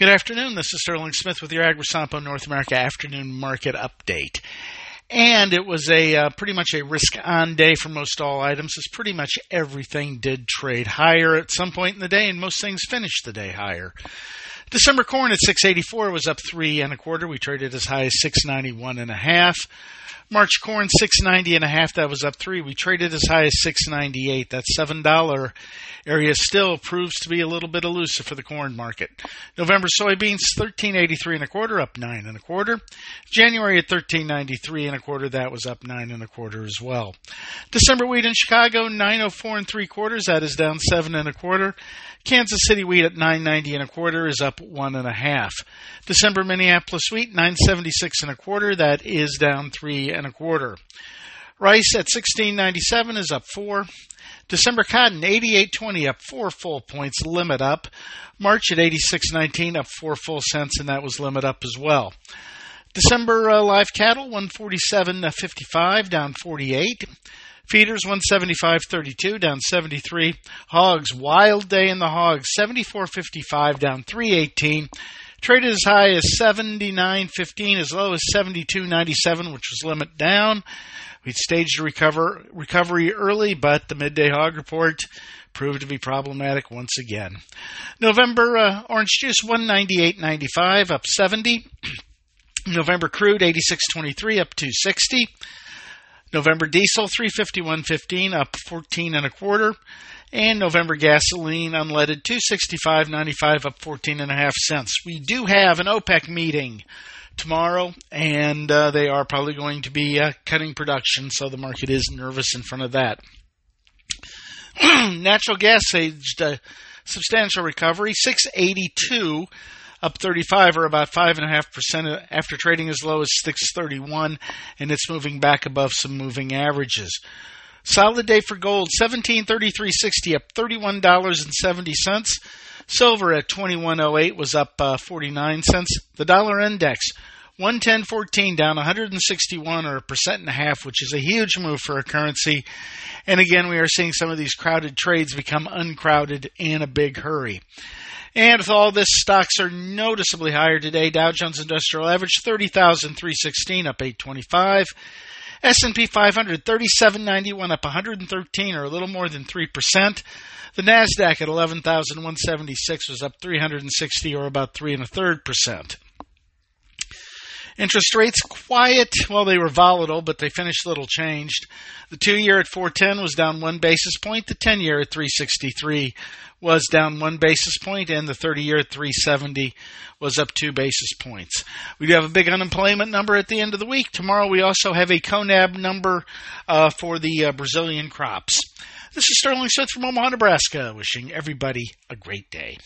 Good afternoon. This is Sterling Smith with your AgriSompo North America Afternoon Market Update. And it was a uh, pretty much a risk on day for most all items, as pretty much everything did trade higher at some point in the day, and most things finished the day higher. December corn at 684 was up three and a quarter. We traded as high as 691 and a half. March corn 690 and a half. That was up three. We traded as high as 698. That seven dollar area still proves to be a little bit elusive for the corn market. November soybeans 1383 and a quarter, up nine and a quarter. January at 1393 and a quarter. That was up nine and a quarter as well. December wheat in Chicago 904 and three quarters. That is down seven and a quarter. Kansas City wheat at 990 and a quarter is up one and a half. December Minneapolis wheat 976 and a quarter. That is down three and a quarter. Rice at 1697 is up four. December cotton 88.20 up four full points, limit up. March at 86.19 up four full cents, and that was limit up as well. December uh, live cattle 147.55 down 48. Feeders 175.32 down 73. Hogs wild day in the hogs 74.55 down 318. Traded as high as 79.15 as low as 72.97 which was limit down. We'd staged a recover, recovery early, but the midday hog report proved to be problematic once again. November uh, orange juice 198.95 up 70. November crude 86.23 up 260. November diesel 351.15 up 14 and a quarter. And November gasoline unleaded 265.95 up 14 and a half cents. We do have an OPEC meeting tomorrow, and uh, they are probably going to be uh, cutting production, so the market is nervous in front of that. Natural gas aged a substantial recovery, 682 up 35 or about 5.5% after trading as low as 631, and it's moving back above some moving averages. Solid day for gold, 1733.60 up $31.70. Silver at 2108 was up uh, 49 cents. The dollar index 110.14 down 161 or a percent and a half, which is a huge move for a currency. And again, we are seeing some of these crowded trades become uncrowded in a big hurry. And with all this, stocks are noticeably higher today. Dow Jones Industrial Average 30,316 up 825. S&P 500 3791 up 113 or a little more than 3%. The Nasdaq at 11,176 was up 360 or about three and a third percent. Interest rates quiet. Well, they were volatile, but they finished little changed. The two year at 410 was down one basis point. The 10 year at 363 was down one basis point, and the 30 year at 370 was up two basis points. We do have a big unemployment number at the end of the week. Tomorrow we also have a CONAB number uh, for the uh, Brazilian crops. This is Sterling Smith from Omaha, Nebraska, wishing everybody a great day.